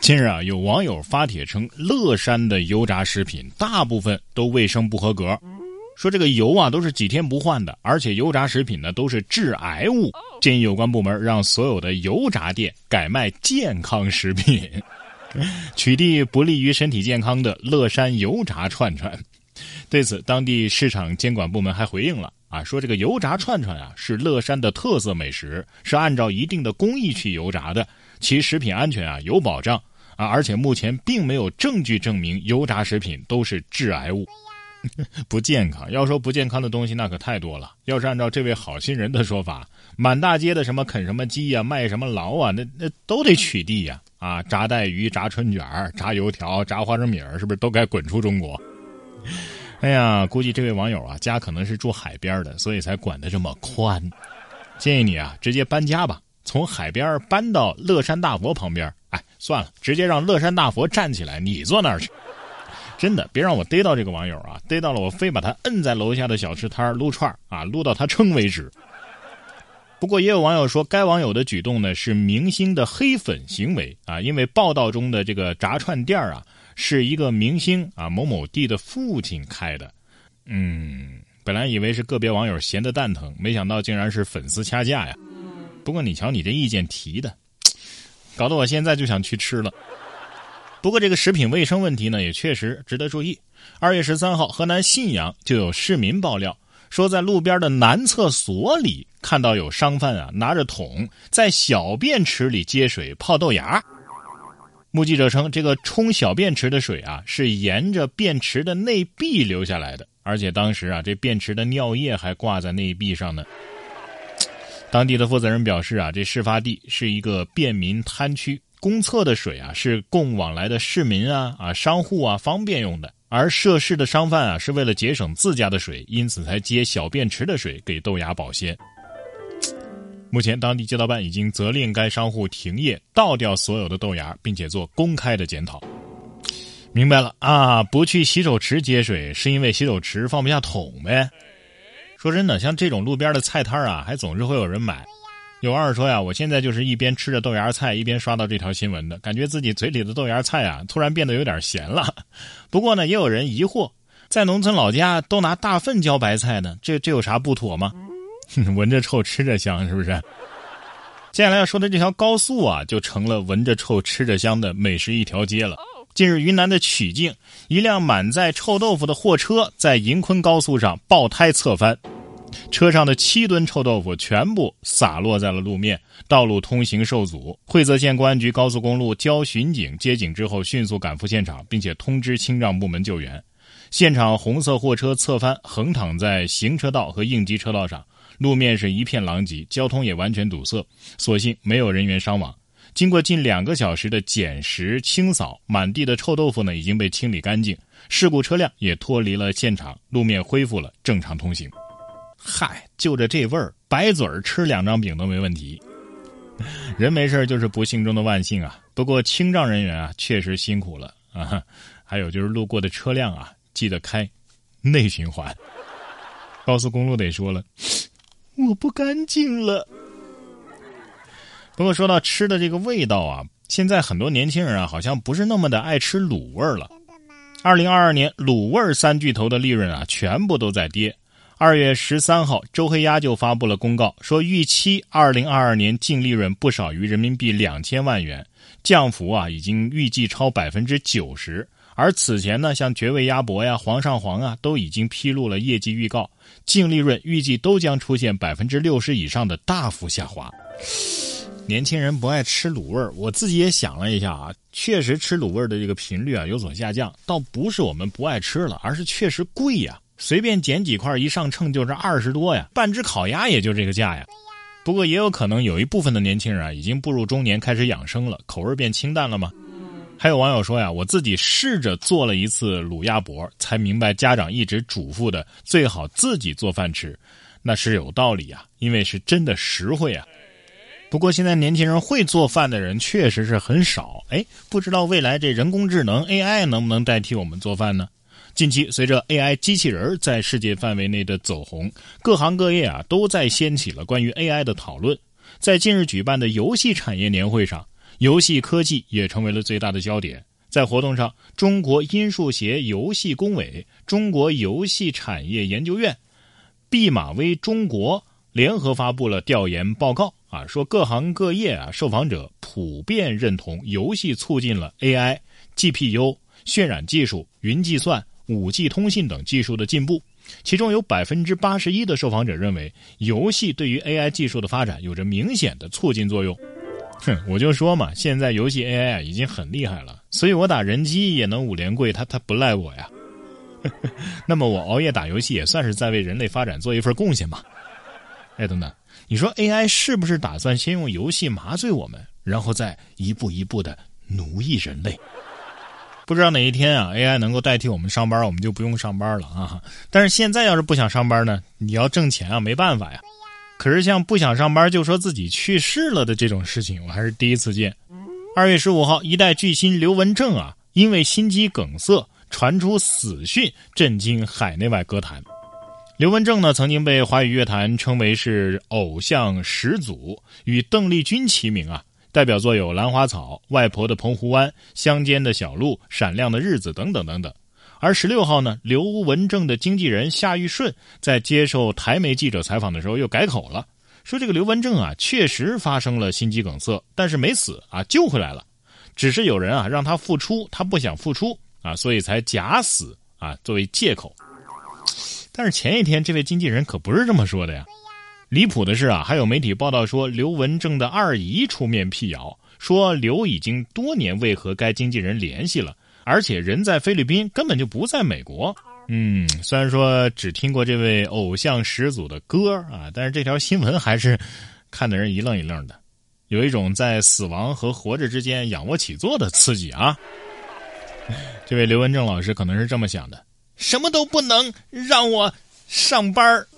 近日啊，有网友发帖称，乐山的油炸食品大部分都卫生不合格，说这个油啊都是几天不换的，而且油炸食品呢都是致癌物，建议有关部门让所有的油炸店改卖健康食品，取缔不利于身体健康的乐山油炸串串。对此，当地市场监管部门还回应了啊，说这个油炸串串啊是乐山的特色美食，是按照一定的工艺去油炸的，其食品安全啊有保障。啊！而且目前并没有证据证明油炸食品都是致癌物，不健康。要说不健康的东西，那可太多了。要是按照这位好心人的说法，满大街的什么啃什么鸡呀、卖什么劳啊，那那都得取缔呀！啊，炸带鱼、炸春卷、炸油条、炸花生米是不是都该滚出中国？哎呀，估计这位网友啊，家可能是住海边的，所以才管得这么宽。建议你啊，直接搬家吧，从海边搬到乐山大佛旁边。哎，算了，直接让乐山大佛站起来，你坐那儿去。真的，别让我逮到这个网友啊！逮到了，我非把他摁在楼下的小吃摊撸串啊，撸到他撑为止。不过，也有网友说，该网友的举动呢是明星的黑粉行为啊，因为报道中的这个炸串店啊是一个明星啊某某地的父亲开的。嗯，本来以为是个别网友闲得蛋疼，没想到竟然是粉丝掐架呀。不过，你瞧你这意见提的。搞得我现在就想去吃了。不过这个食品卫生问题呢，也确实值得注意。二月十三号，河南信阳就有市民爆料说，在路边的男厕所里看到有商贩啊拿着桶在小便池里接水泡豆芽。目击者称，这个冲小便池的水啊是沿着便池的内壁流下来的，而且当时啊这便池的尿液还挂在内壁上呢。当地的负责人表示啊，这事发地是一个便民摊区，公厕的水啊是供往来的市民啊啊商户啊方便用的，而涉事的商贩啊是为了节省自家的水，因此才接小便池的水给豆芽保鲜。目前，当地街道办已经责令该商户停业，倒掉所有的豆芽，并且做公开的检讨。明白了啊，不去洗手池接水，是因为洗手池放不下桶呗。说真的，像这种路边的菜摊啊，还总是会有人买。有网友说呀，我现在就是一边吃着豆芽菜，一边刷到这条新闻的，感觉自己嘴里的豆芽菜啊，突然变得有点咸了。不过呢，也有人疑惑，在农村老家都拿大粪浇白菜呢，这这有啥不妥吗？闻着臭，吃着香，是不是？接下来要说的这条高速啊，就成了闻着臭、吃着香的美食一条街了。近日，云南的曲靖，一辆满载臭豆腐的货车在银昆高速上爆胎侧翻，车上的七吨臭豆腐全部洒落在了路面，道路通行受阻。惠泽县公安局高速公路交巡警接警之后，迅速赶赴现场，并且通知清障部门救援。现场红色货车侧翻，横躺在行车道和应急车道上，路面是一片狼藉，交通也完全堵塞，所幸没有人员伤亡。经过近两个小时的捡拾清扫，满地的臭豆腐呢已经被清理干净，事故车辆也脱离了现场，路面恢复了正常通行。嗨，就着这味儿，白嘴儿吃两张饼都没问题。人没事就是不幸中的万幸啊。不过清障人员啊确实辛苦了啊。还有就是路过的车辆啊，记得开内循环。高速公路得说了，我不干净了。不过说到吃的这个味道啊，现在很多年轻人啊，好像不是那么的爱吃卤味了。二零二二年卤味三巨头的利润啊，全部都在跌。二月十三号，周黑鸭就发布了公告，说预期二零二二年净利润不少于人民币两千万元，降幅啊已经预计超百分之九十。而此前呢，像绝味鸭脖呀、煌上煌啊，都已经披露了业绩预告，净利润预计都将出现百分之六十以上的大幅下滑。年轻人不爱吃卤味儿，我自己也想了一下啊，确实吃卤味儿的这个频率啊有所下降，倒不是我们不爱吃了，而是确实贵呀，随便捡几块一上秤就是二十多呀，半只烤鸭也就这个价呀。不过也有可能有一部分的年轻人啊已经步入中年，开始养生了，口味变清淡了吗？还有网友说呀，我自己试着做了一次卤鸭脖，才明白家长一直嘱咐的最好自己做饭吃，那是有道理呀，因为是真的实惠啊。不过现在年轻人会做饭的人确实是很少，哎，不知道未来这人工智能 AI 能不能代替我们做饭呢？近期随着 AI 机器人在世界范围内的走红，各行各业啊都在掀起了关于 AI 的讨论。在近日举办的游戏产业年会上，游戏科技也成为了最大的焦点。在活动上，中国音数协游戏工委、中国游戏产业研究院、毕马威中国联合发布了调研报告啊，说各行各业啊受访者普遍认同游戏促进了 AI、GPU、渲染技术、云计算、五 G 通信等技术的进步。其中有百分之八十一的受访者认为，游戏对于 AI 技术的发展有着明显的促进作用。哼，我就说嘛，现在游戏 AI 已经很厉害了，所以我打人机也能五连跪，他他不赖我呀。那么我熬夜打游戏也算是在为人类发展做一份贡献嘛？哎，等等，你说 AI 是不是打算先用游戏麻醉我们，然后再一步一步的奴役人类？不知道哪一天啊，AI 能够代替我们上班，我们就不用上班了啊！但是现在要是不想上班呢，你要挣钱啊，没办法呀。可是像不想上班就说自己去世了的这种事情，我还是第一次见。二月十五号，一代巨星刘文正啊，因为心肌梗塞传出死讯，震惊海内外歌坛。刘文正呢，曾经被华语乐坛称为是偶像始祖，与邓丽君齐名啊。代表作有《兰花草》《外婆的澎湖湾》《乡间的小路》《闪亮的日子》等等等等。而十六号呢，刘文正的经纪人夏玉顺在接受台媒记者采访的时候又改口了，说这个刘文正啊确实发生了心肌梗塞，但是没死啊，救回来了，只是有人啊让他复出，他不想复出啊，所以才假死啊作为借口。但是前一天这位经纪人可不是这么说的呀，离谱的是啊，还有媒体报道说刘文正的二姨出面辟谣，说刘已经多年未和该经纪人联系了。而且人在菲律宾，根本就不在美国。嗯，虽然说只听过这位偶像始祖的歌啊，但是这条新闻还是看的人一愣一愣的，有一种在死亡和活着之间仰卧起坐的刺激啊。这位刘文正老师可能是这么想的：什么都不能让我上班儿。